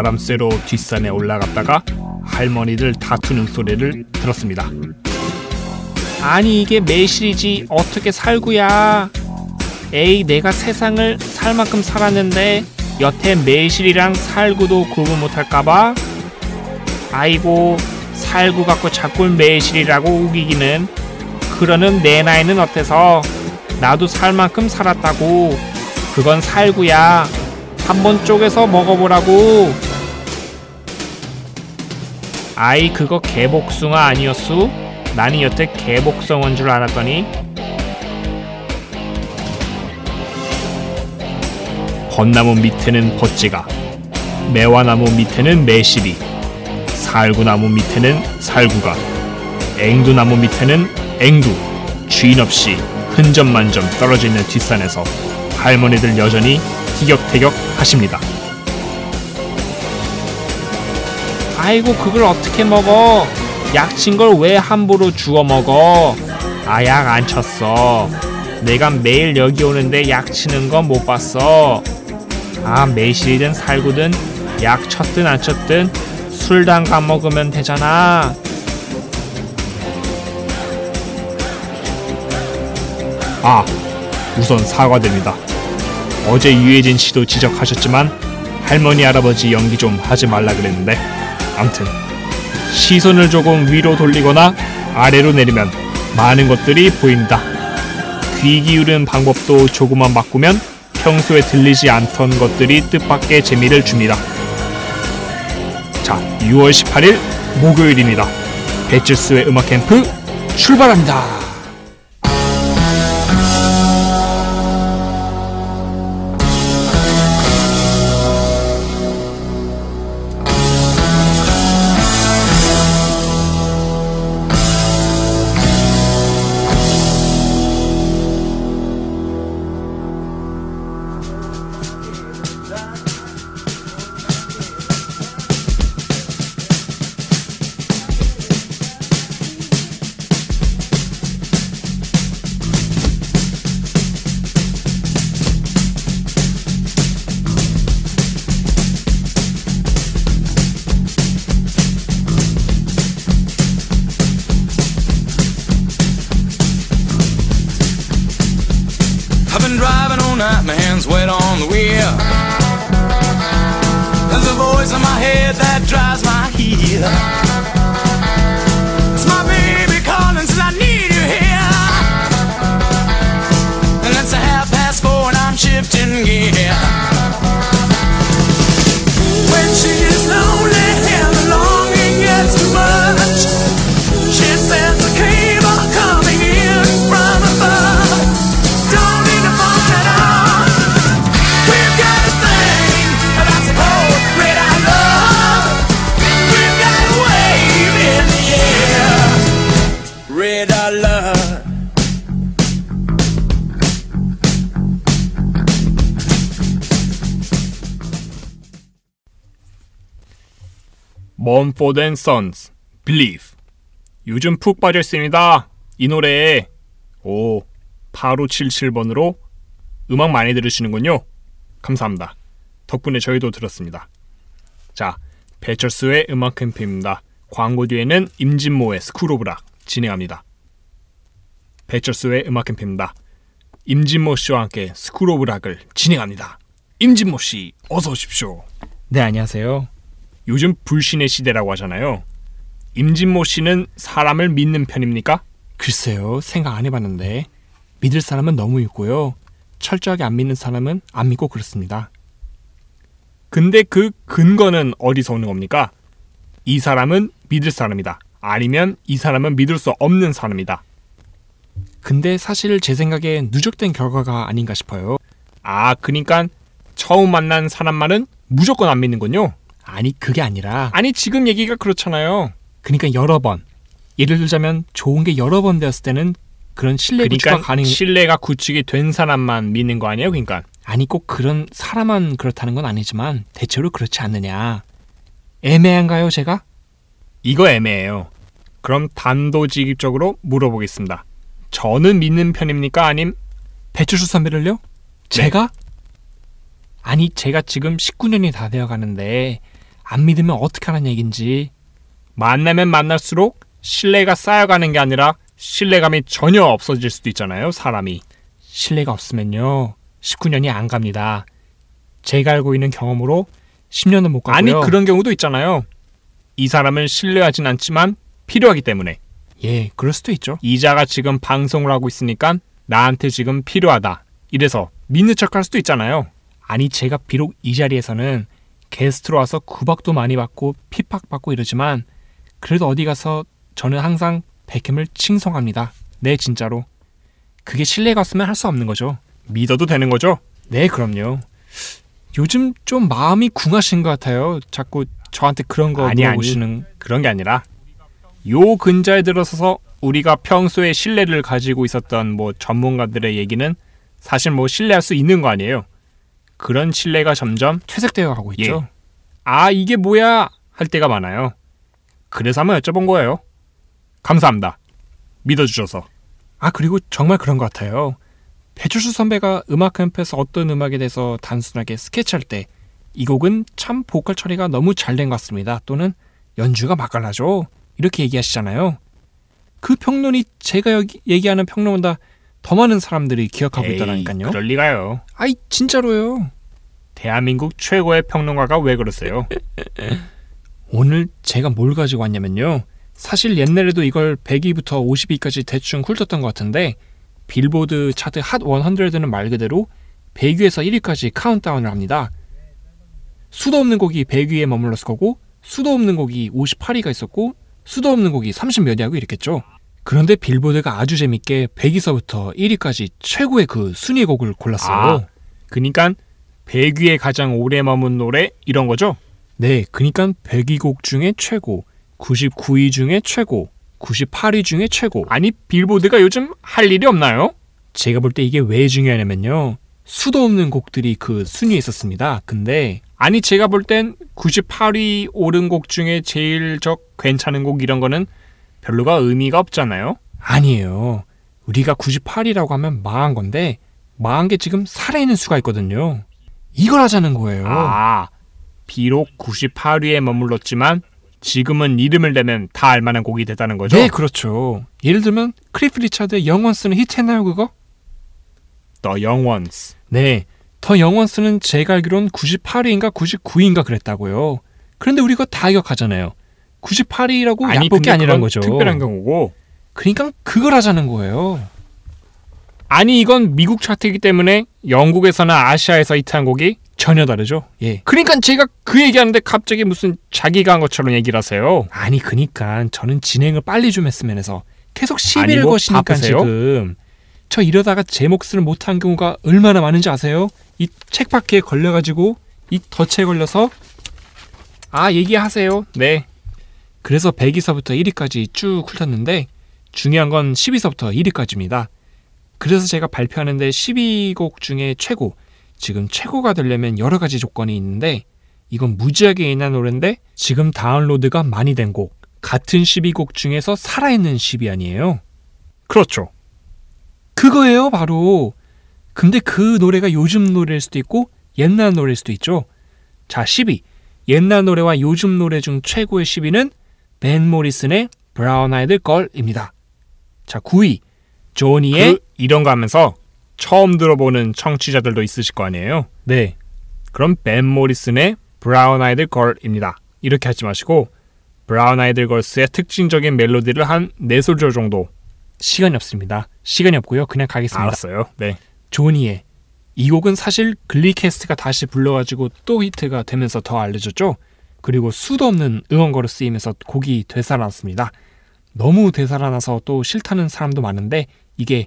바람 쐬러 뒷산에 올라갔다가 할머니들 다투는 소리를 들었습니다. 아니 이게 매실이지 어떻게 살구야? 에이 내가 세상을 살 만큼 살았는데 여태 매실이랑 살구도 구분 못할까봐? 아이고 살구 갖고 자꾸 매실이라고 우기기는. 그러는 내 나이는 어때서? 나도 살 만큼 살았다고. 그건 살구야. 한번 쪼개서 먹어보라고 아이 그거 개복숭아 아니었수? 나는 여태 개복성어인 줄 알았더니 벚나무 밑에는 벚지가 매화나무 밑에는 매실이 살구나무 밑에는 살구가 앵두나무 밑에는 앵두 주인 없이 흔적만점 떨어져 있는 뒷산에서 할머니들 여전히 티격태격 하십니다. 아이고 그걸 어떻게 먹어? 약친 걸 왜 함부로 주워 먹어? 아 약 안 쳤어. 내가 매일 여기 오는데 약 치는 건 못 봤어. 아 매실이든 살구든 약 쳤든 안 쳤든 술 담가 먹으면 되잖아. 아, 우선 사과드립니다. 어제 유해진 씨도 지적하셨지만 할머니 할아버지 연기 좀 하지 말라 그랬는데 암튼 시선을 조금 위로 돌리거나 아래로 내리면 많은 것들이 보인다. 귀 기울이는 방법도 조금만 바꾸면 평소에 들리지 않던 것들이 뜻밖의 재미를 줍니다. 자, 6월 18일 목요일입니다. 배칠수의 음악 캠프 출발합니다. Voice in my head that drives my heel. It's my baby calling, says I need you here. And it's a half past four and I'm shifting gear. When she Mumford and Sons, Believe. 요즘 푹 빠져 있습니다. 이 노래에 오 8577번으로 음악 많이 들으시는군요. 감사합니다. 덕분에 저희도 들었습니다. 자, 배철수의 음악 캠프입니다. 광고 뒤에는 임진모의 School of Rock 진행합니다. 배철수의 음악 캠프입니다. 임진모 씨와 함께 School of Rock을 진행합니다. 임진모 씨, 어서 오십시오. 네 안녕하세요 요즘 불신의 시대라고 하잖아요. 임진모 씨는 사람을 믿는 편입니까? 글쎄요 생각 안 해봤는데 믿을 사람은 너무 있고요 철저하게 안 믿는 사람은 안 믿고 그렇습니다 근데 그 근거는 어디서 오는 겁니까? 이 사람은 믿을 사람이다. 아니면 이 사람은 믿을 수 없는 사람이다. 근데 사실 제 생각에 누적된 결과가 아닌가 싶어요 아, 그니까 처음 만난 사람만은 무조건 안 믿는군요. 아니 그게 아니라 아니, 지금 얘기가 그렇잖아요. 그러니까 여러 번 예를 들자면 좋은 게 여러 번 되었을 때는 그런 신뢰 구축가 그러니까 가능 신뢰가 구축이 된 사람만 믿는 거 아니에요? 그러니까 아니 꼭 그런 사람만 그렇다는 건 아니지만 대체로 그렇지 않느냐 애매한가요 제가? 이거 애매해요. 그럼 단도직입적으로 물어보겠습니다. 저는 믿는 편입니까? 아님 배철수 선배를요? 제가? 아니 제가 지금 19년이 다 되어 가는데 안 믿으면 어떡하란 얘긴지. 만나면 만날수록 신뢰가 쌓여가는 게 아니라 신뢰감이 전혀 없어질 수도 있잖아요, 사람이. 신뢰가 없으면요. 19년이 안 갑니다. 제가 알고 있는 경험으로 10년은 못 가고요. 아니, 그런 경우도 있잖아요. 이 사람을 신뢰하진 않지만 필요하기 때문에. 예, 그럴 수도 있죠. 이자가 지금 방송을 하고 있으니까 나한테 지금 필요하다. 이래서 믿는 척할 수도 있잖아요. 아니 제가 비록 이 자리에서는 게스트로 와서 구박도 많이 받고 핍박받고 이러지만 그래도 어디 가서 저는 항상 백햄을 칭송합니다. 네 진짜로. 그게 신뢰가 없으면 할 수 없는 거죠. 믿어도 되는 거죠? 네 그럼요. 요즘 좀 마음이 궁하신 것 같아요. 자꾸 저한테 그런 거 아니, 아니. 물어보시는 그런 게 아니라 요 근자에 들어서서 우리가 평소에 신뢰를 가지고 있었던 뭐 전문가들의 얘기는 사실 뭐 신뢰할 수 있는 거 아니에요. 그런 신뢰가 점점 퇴색되어 가고 있죠. 아 이게 뭐야 할 때가 많아요. 그래서 한번 여쭤본 거예요. 감사합니다. 믿어주셔서. 아 그리고 정말 그런 것 같아요. 배철수 선배가 음악 캠프에서 어떤 음악에 대해서 단순하게 스케치할 때 이 곡은 참 보컬 처리가 너무 잘 된 것 같습니다. 또는 연주가 맛깔나죠. 이렇게 얘기하시잖아요. 그 평론이 제가 여기 얘기하는 평론보다 더 많은 사람들이 기억하고 에이, 있다니까요. 그럴 리가요. 아이 진짜로요. 대한민국 최고의 평론가가 왜 그러세요? 오늘 제가 뭘 가지고 왔냐면요. 사실 옛날에도 이걸 100위부터 50위까지 대충 훑었던 것 같은데 빌보드 차트 핫 100는 말 그대로 100위에서 1위까지 카운트다운을 합니다. 수도 없는 곡이 100위에 머물렀을 거고 수도 없는 곡이 58위가 있었고 수도 없는 곡이 30몇 위하고 이랬겠죠. 그런데 빌보드가 아주 재밌게 100위서부터 1위까지 최고의 그 순위 곡을 골랐어요. 아. 그니까 100위에 가장 오래 머문 노래 이런 거죠? 네, 그니까 100위 곡 중에 최고, 99위 중에 최고, 98위 중에 최고. 아니 빌보드가 요즘 할 일이 없나요? 제가 볼 때 이게 왜 중요하냐면요. 수도 없는 곡들이 그 순위에 있었습니다. 근데 아니 제가 볼 땐 98위 오른 곡 중에 제일 저 괜찮은 곡 이런 거는 별로가 의미가 없잖아요. 아니에요. 우리가 98위라고 하면 망한 건데 망한 게 지금 살아있는 수가 있거든요. 이걸 하자는 거예요. 아 비록 98위에 머물렀지만 지금은 이름을 대면 다 알만한 곡이 됐다는 거죠? 네, 그렇죠. 예를 들면 클리프 리차드의 Young Ones는 히트했나요, 그거? The Young Ones. 네. 더 영원스는 제가 알기론 98위인가 99위인가 그랬다고요. 그런데 우리가 다 기억하잖아요. 98위라고 아니 아니란 그건 거죠. 특별한 경우고 그러니까 그걸 하자는 거예요. 아니 이건 미국 차트이기 때문에 영국에서나 아시아에서 히트한 곡이 전혀 다르죠. 예. 그러니까 제가 그 얘기하는데 갑자기 무슨 자기가 한 것처럼 얘기를 하세요. 아니 그니까 저는 진행을 빨리 좀 했으면 해서 계속 시비를 뭐 거시니까 바쁘세요? 지금 저 이러다가 제 몫을 못한 경우가 얼마나 많은지 아세요? 이 책바퀴에 걸려가지고 이 덫에 걸려서 아 얘기하세요. 네. 그래서 100위서부터 1위까지 쭉 훑었는데 중요한 건 10위서부터 1위까지입니다. 그래서 제가 발표하는데 12곡 중에 최고, 지금 최고가 되려면 여러 가지 조건이 있는데 이건 무지하게 옛날 노래인데 지금 다운로드가 많이 된 곡, 같은 12곡 중에서 살아있는 10위 아니에요? 그렇죠. 그거예요, 바로. 근데 그 노래가 요즘 노래일 수도 있고 옛날 노래일 수도 있죠. 자, 10위. 옛날 노래와 요즘 노래 중 최고의 10위는 밴 모리슨의 Brown Eyed Girl입니다. 자, 9위. 조니의 그 이런 거 하면서 처음 들어보는 청취자들도 있으실 거 아니에요. 네. 그럼 밴 모리슨의 Brown Eyed Girl입니다. 이렇게 하지 마시고 브라운 아이드 걸스의 특징적인 멜로디를 한 4소절 정도 시간이 없습니다. 시간이 없고요. 그냥 가겠습니다. 알았어요. 네. Journey의 이 곡은 사실 Glee Cast가 다시 불러가지고 또 히트가 되면서 더 알려졌죠. 그리고 수도 없는 응원가로 쓰이면서 곡이 되살아났습니다. 너무 되살아나서 또 싫다는 사람도 많은데 이게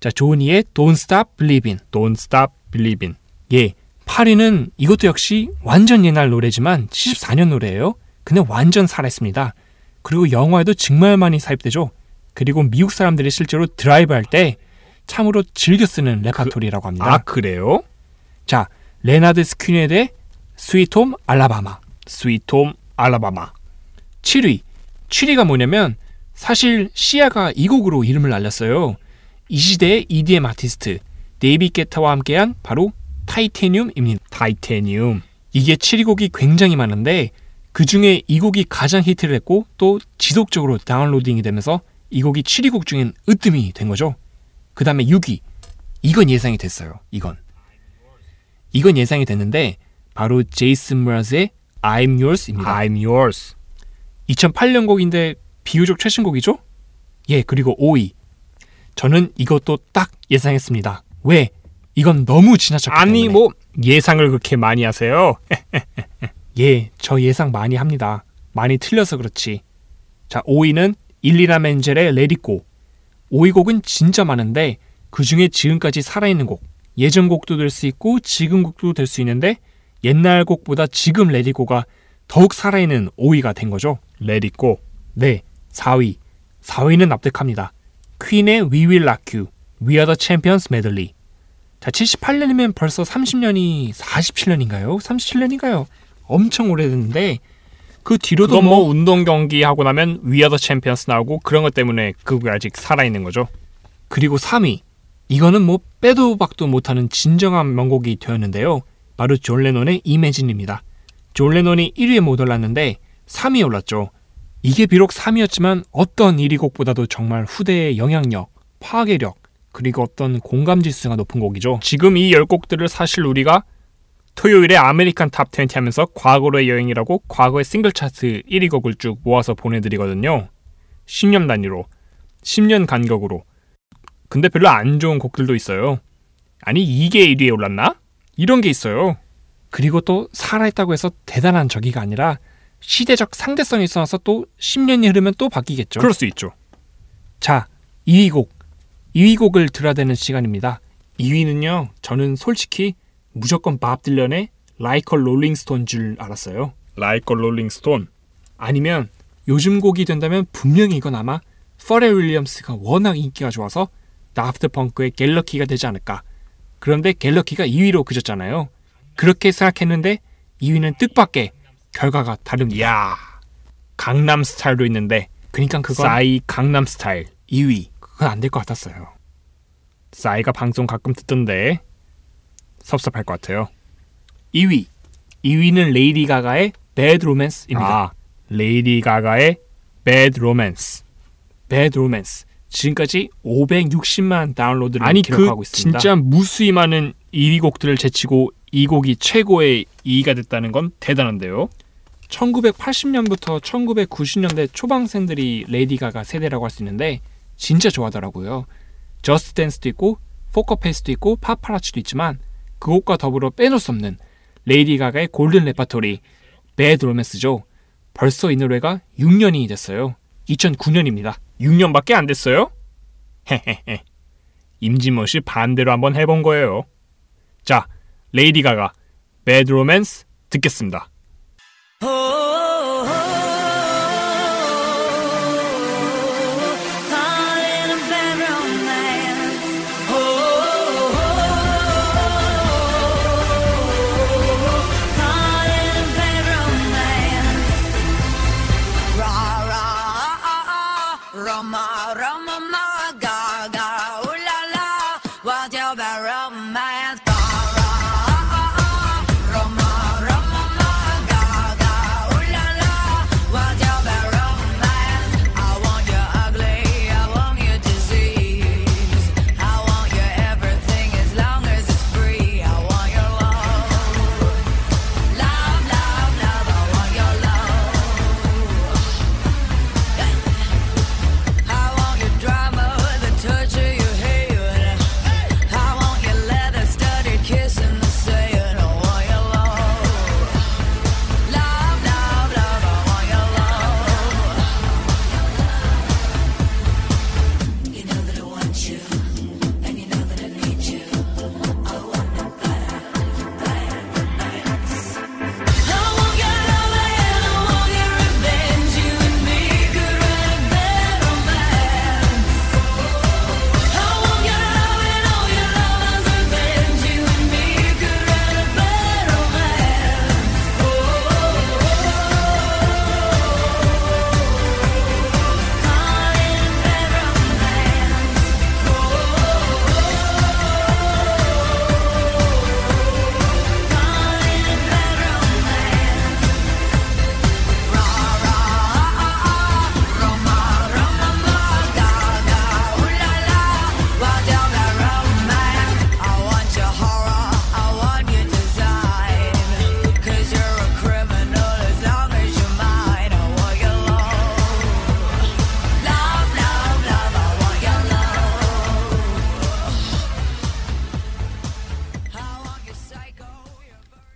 자 Journey의 Don't Stop Believin. Don't Stop Believin. 예, 8위는 이것도 역시 완전 옛날 노래지만 74년 노래예요. 근데 완전 살아있습니다. 그리고 영화에도 정말 많이 삽입되죠. 그리고 미국 사람들이 실제로 드라이브 할 때 참으로 즐겨 쓰는 레파토리라고 합니다. 아 그래요? 자, Lynyrd Skynyrd의 Sweet Home Alabama. Sweet Home Alabama. 7위. 7위가 뭐냐면 사실 시아가 이 곡으로 이름을 날렸어요. 이 시대의 EDM 아티스트 데이비 게타와 함께한 바로 Titanium입니다. Titanium. 이게 7위 곡이 굉장히 많은데 그 중에 이 곡이 가장 히트를 했고 또 지속적으로 downloading이 되면서 이 곡이 7위 곡 중엔 으뜸이 된 거죠. 그 다음에 6위. 이건 예상이 됐어요. 이건. 이건 예상이 됐는데 바로 제이슨 므라즈의 I'm Yours입니다. I'm yours. 2008년 곡인데 비교적 최신곡이죠? 예, 그리고 5위. 저는 이것도 딱 예상했습니다. 왜? 이건 너무 지나쳤기 아니 때문에. 뭐 예상을 그렇게 많이 하세요? 예, 저 예상 많이 합니다. 많이 틀려서 그렇지. 자, 5위는 일리나 멘젤의 레디고. 5위 곡은 진짜 많은데 그 중에 지금까지 살아있는 곡. 예전 곡도 될 수 있고 지금 곡도 될 수 있는데 옛날 곡보다 지금 레디고가 더욱 살아있는 5위가 된 거죠. Go. 네, 4위. 4위는 납득합니다. 퀸의 We Will Rock You, We Are the Champions 메들리. 자, 78년이면 벌써 30년이 47년인가요? 37년인가요? 엄청 오래됐는데 그 뒤로도 뭐, 뭐 운동 경기 하고 나면 We Are the Champions 나오고 그런 것 때문에 그곡이 아직 살아 있는 거죠. 그리고 3위. 이거는 뭐 빼도 박도 못하는 진정한 명곡이 되었는데요. 바로 존 레논의 Imagine입니다. 존 레논이 1위에 못 올랐는데 3위에 올랐죠. 이게 비록 3위였지만 어떤 1위 곡보다도 정말 후대의 영향력, 파괴력, 그리고 어떤 공감 지수가 높은 곡이죠. 지금 이런 곡들을 사실 우리가 토요일에 American Top 20 하면서 과거로의 여행이라고 과거의 싱글 차트 1위 곡을 쭉 모아서 보내드리거든요. 10년 단위로, 10년 간격으로. 근데 별로 안 좋은 곡들도 있어요. 아니 이게 1위에 올랐나? 이런 게 있어요. 그리고 또 살아있다고 해서 대단한 저기가 아니라 시대적 상대성이 있어서 또 10년이 흐르면 또 바뀌겠죠. 그럴 수 있죠. 자, 2위 곡. 2위 곡을 들어야 되는 시간입니다. 2위는요. 저는 솔직히 무조건 밥 딜런의 Like a Rolling Stone 줄 알았어요. Rolling Stone. 아니면 요즘 곡이 된다면 분명히 이건 아마 퍼렐 윌리엄스가 워낙 인기가 좋아서 다프트 펑크의 갤럭키가 되지 않을까. 그런데 갤럭키가 2위로 그쳤잖아요. 그렇게 생각했는데 2위는 뜻밖의 결과가 다릅니다. 야 강남 스타일도 있는데 그러니까 그건 싸이 강남 스타일 2위. 그건 안 될 것 같았어요. 싸이가 방송 가끔 듣던데 섭섭할 것 같아요. 2위. 2위는 레이디 가가의 Bad Romance입니다. 아 레이디 가가의 Bad Romance. Bad Romance. 지금까지 560만 다운로드를 아니 그 기록하고 있습니다. 진짜 무수히 많은 2위 곡들을 제치고 이 곡이 최고의 2위가 됐다는 건 대단한데요. 1980년부터 1990년대 초반생들이 레이디 가가 세대라고 할 수 있는데 진짜 좋아하더라고요. Just Dance도 있고 Poker Face도 있고 Paparazzi도 있지만 그것과 더불어 빼놓을 수 없는 레이디 가가의 golden 레파토리 Bad Romance죠. 벌써 이 노래가 6년이 됐어요. 2009년입니다. 6년밖에 안 됐어요? 헤헤헤. 임진모 씨 반대로 한번 해본 거예요. 자, 레이디 가가 Bad Romance 듣겠습니다.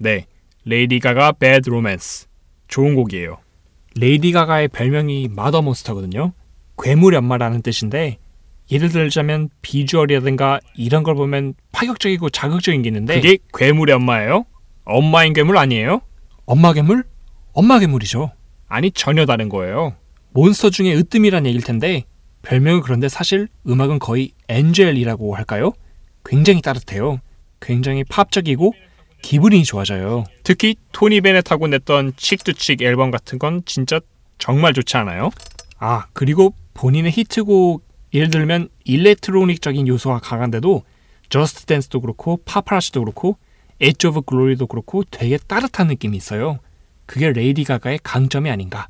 네, 레이디 가가 Bad Romance. 좋은 곡이에요. 레이디 가가의 별명이 Mother Monster거든요. 괴물 엄마라는 뜻인데 예를 들자면 비주얼이라든가 이런 걸 보면 파격적이고 자극적인 게 있는데 그게 괴물의 엄마예요? 엄마인 괴물 아니에요? 엄마 괴물? 엄마 괴물이죠. 아니 전혀 다른 거예요. 몬스터 중에 으뜸이란 얘기일 텐데 별명은 그런데 사실 음악은 거의 angel이라고 할까요? 굉장히 따뜻해요. 굉장히 팝적이고 기분이 좋아져요. 특히 토니 베넷하고 냈던 Cheek to Cheek 앨범 같은 건 진짜 정말 좋지 않아요? 아 그리고 본인의 히트곡 예를 들면 electronic적인 요소가 강한데도 Just Dance도 그렇고 Paparazzi도 그렇고 Edge of Glory도 그렇고 되게 따뜻한 느낌이 있어요. 그게 레이디 가가의 강점이 아닌가.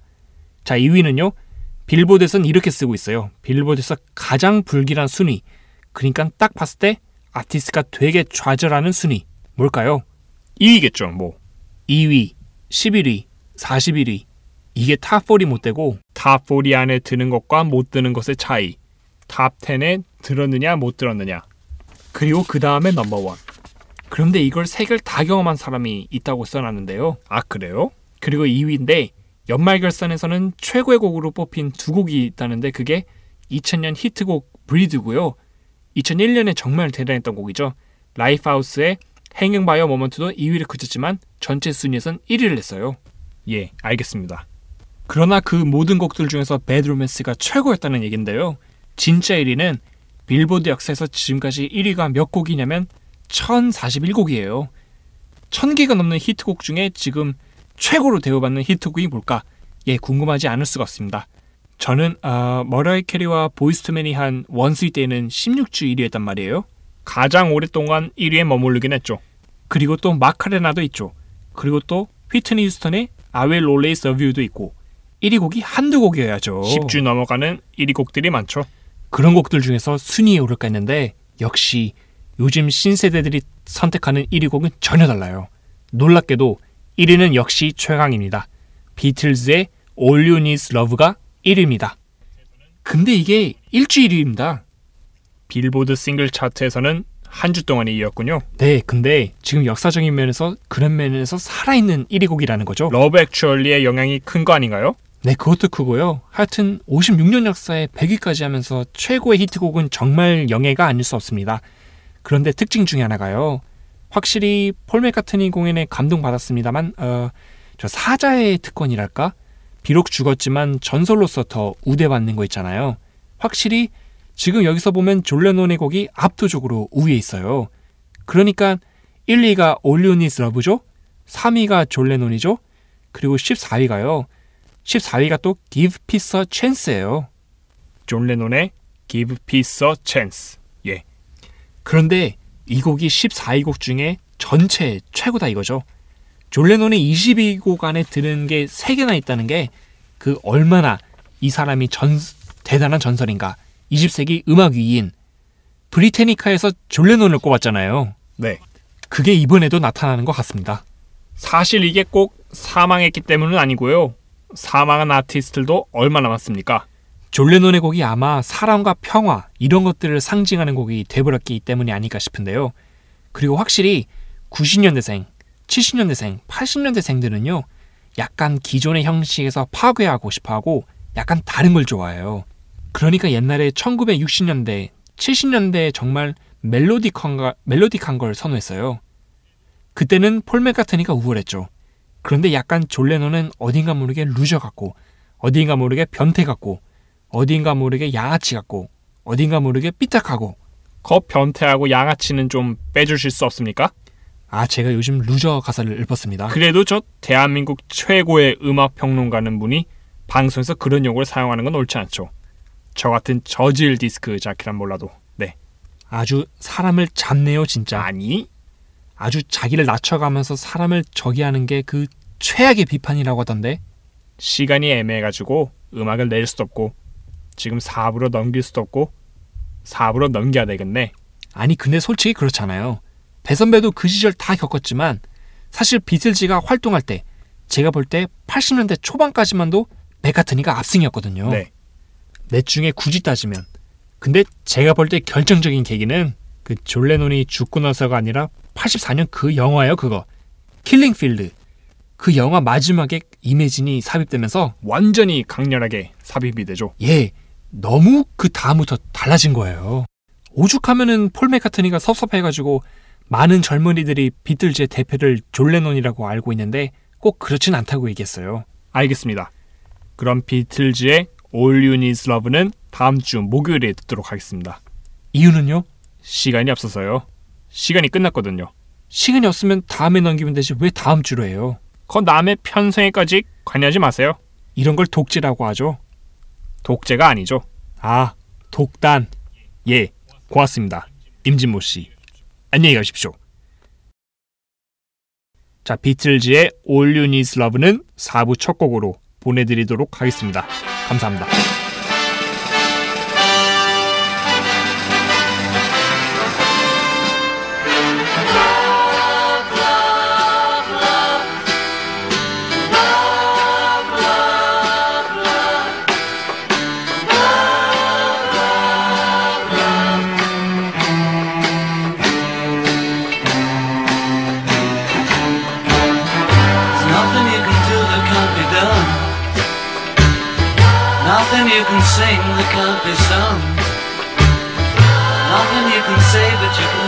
자 2위는요. 빌보드에선 이렇게 쓰고 있어요. 빌보드에서 가장 불길한 순위. 그러니까 딱 봤을 때 아티스트가 되게 좌절하는 순위. 뭘까요? 2위겠죠, 뭐. 2위, 11위, 41위. 이게 Top 40이 못 되고 Top 40 안에 드는 것과 못 드는 것의 차이. Top 10에 들었느냐 못 들었느냐. 그리고 그 다음에 넘버원. 그런데 이걸 세 개를 다 경험한 사람이 있다고 써놨는데요. 아 그래요? 그리고 2위인데 연말 결산에서는 최고의 곡으로 뽑힌 두 곡이 있다는데 그게 2000년 히트곡 Breathe고요. 2001년에 정말 대단했던 곡이죠. 라이프하우스의 Hanging by a Moment도 2위를 그쳤지만 전체 순위에선 1위를 했어요. 예, 알겠습니다. 그러나 그 모든 곡들 중에서 Bad Romance가 최고였다는 얘긴데요. 진짜 1위는 빌보드 역사에서 지금까지 1위가 몇 곡이냐면 1041곡이에요. 1000개가 넘는 히트곡 중에 지금 최고로 대우받는 히트곡이 뭘까? 예, 궁금하지 않을 수가 없습니다. 저는 아, 머라이 캐리와 보이스투맨이 한 원스위 때는 16주 1위였단 말이에요. 가장 오랫동안 1위에 머무르긴 했죠. 그리고 또 마카레나도 있죠. 그리고 또 휘트니 휴스턴의 I Will Always Love You도 있고 1위 곡이 한두 곡이어야죠. 10주 넘어가는 1위 곡들이 많죠. 그런 곡들 중에서 순위에 오를까 했는데 역시 요즘 신세대들이 선택하는 1위 곡은 전혀 달라요. 놀랍게도 1위는 역시 최강입니다. 비틀즈의 All You Need Is Love가 1위입니다. 근데 이게 일주일입니다. 빌보드 싱글 차트에서는 한 주 동안이었군요. 네, 근데 지금 역사적인 면에서 그런 면에서 살아있는 1위 곡이라는 거죠. Love Actually의 영향이 큰 거 아닌가요? 네, 그것도 크고요. 하여튼 56년 역사에 100위까지 하면서 최고의 히트곡은 정말 영예가 아닐 수 없습니다. 그런데 특징 중에 하나가요. 확실히 폴 맥카트니 공연에 감동받았습니다만 어, 저 사자의 특권이랄까? 비록 죽었지만 전설로서 더 우대받는 거 있잖아요. 확실히 지금 여기서 보면 졸레논의 곡이 압도적으로 우위에 있어요. 그러니까 1, 2가 올리오니스 러브죠. 3위가 졸레논이죠. 그리고 14위가요. 14위가 또 Give Peace a Chance예요. 존 레논의 Give Peace a Chance. 예. 그런데 이 곡이 14위 곡 중에 전체 최고다 이거죠. 존 레논의 22곡 안에 드는 게 3개나 있다는 게 그 얼마나 이 사람이 전 대단한 전설인가. 20세기 음악 위인 브리태니커에서 존 레논을 꼽았잖아요. 네. 그게 이번에도 나타나는 것 같습니다. 사실 이게 꼭 사망했기 때문은 아니고요. 사망한 아티스트들도 얼마 남았습니까? 존 레논의 곡이 아마 사랑과 평화 이런 것들을 상징하는 곡이 돼버렸기 때문이 아닐까 싶은데요. 그리고 확실히 90년대생, 70년대생, 80년대생들은요. 약간 기존의 형식에서 파괴하고 싶어하고 약간 다른 걸 좋아해요. 그러니까 옛날에 1960년대, 70년대에 정말 melodical한, 가- melodical한 걸 선호했어요. 그때는 폴 맥카트니가 우월했죠. 그런데 약간 존 레논은 어딘가 모르게 루저 같고 어딘가 모르게 변태 같고 어딘가 모르게 양아치 같고 어딘가 모르게 삐딱하고 거 변태하고 양아치는 좀 빼주실 수 없습니까? 아 제가 요즘 루저 가사를 읊었습니다. 그래도 저 대한민국 최고의 음악 평론가는 분이 방송에서 그런 용어를 사용하는 건 옳지 않죠. 저 같은 저질 디스크 자키란 몰라도 네 아주 사람을 잡네요 진짜. 아니 아주 자기를 낮춰가면서 사람을 저기 하는 게 그 최악의 비판이라고 하던데 시간이 애매해가지고 음악을 낼 수도 없고 지금 4부로 넘길 수도 없고 4부로 넘겨야 되겠네. 아니 근데 솔직히 그렇잖아요. 배 선배도 그 시절 다 겪었지만 사실 비틀즈가 활동할 때 제가 볼 때 80년대 초반까지만도 맥카트니가 압승이었거든요. 네. 넷 중에 굳이 따지면 근데 제가 볼 때 결정적인 계기는 그 존 레논이 죽고 나서가 아니라 84년 그 영화예요 그거 킬링 필드. 그 영화 마지막에 이매진이 삽입되면서 완전히 강렬하게 삽입이 되죠. 예, 너무 그 다음부터 달라진 거예요. 오죽하면은 폴 맥카트니가 섭섭해가지고 많은 젊은이들이 비틀즈의 대표를 존 레논이라고 알고 있는데 꼭 그렇진 않다고 얘기했어요. 알겠습니다. 그럼 비틀즈의 All You Need Love는 다음 주 목요일에 듣도록 하겠습니다. 이유는요? 시간이 없어서요. 시간이 끝났거든요. 시간이 없으면 다음에 넘기면 되지 왜 다음 주로 해요? 그 남의 편성에까지 관여하지 마세요. 이런 걸 독지라고 하죠. 독재가 아니죠. 아, 독단. 예, 고맙습니다. 임진모 씨. 안녕히 가십시오. 자, 비틀즈의 All You Need Love는 4부 첫 곡으로 보내드리도록 하겠습니다. 감사합니다.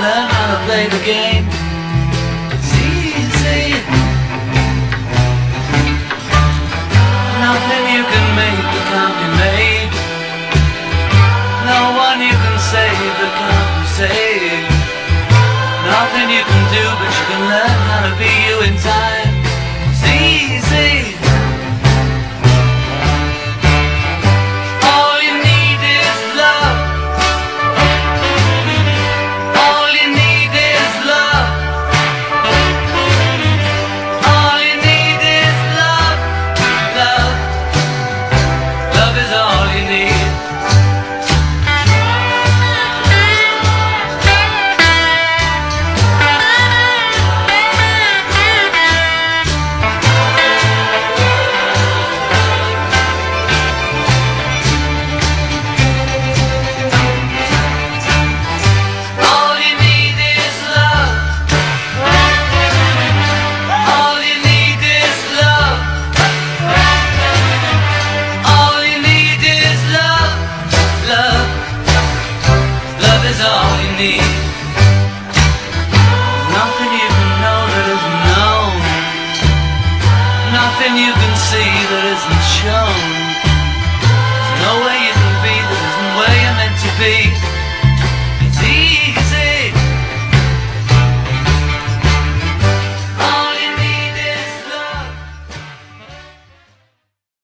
Learn how to play the game. It's easy. Nothing you can make can't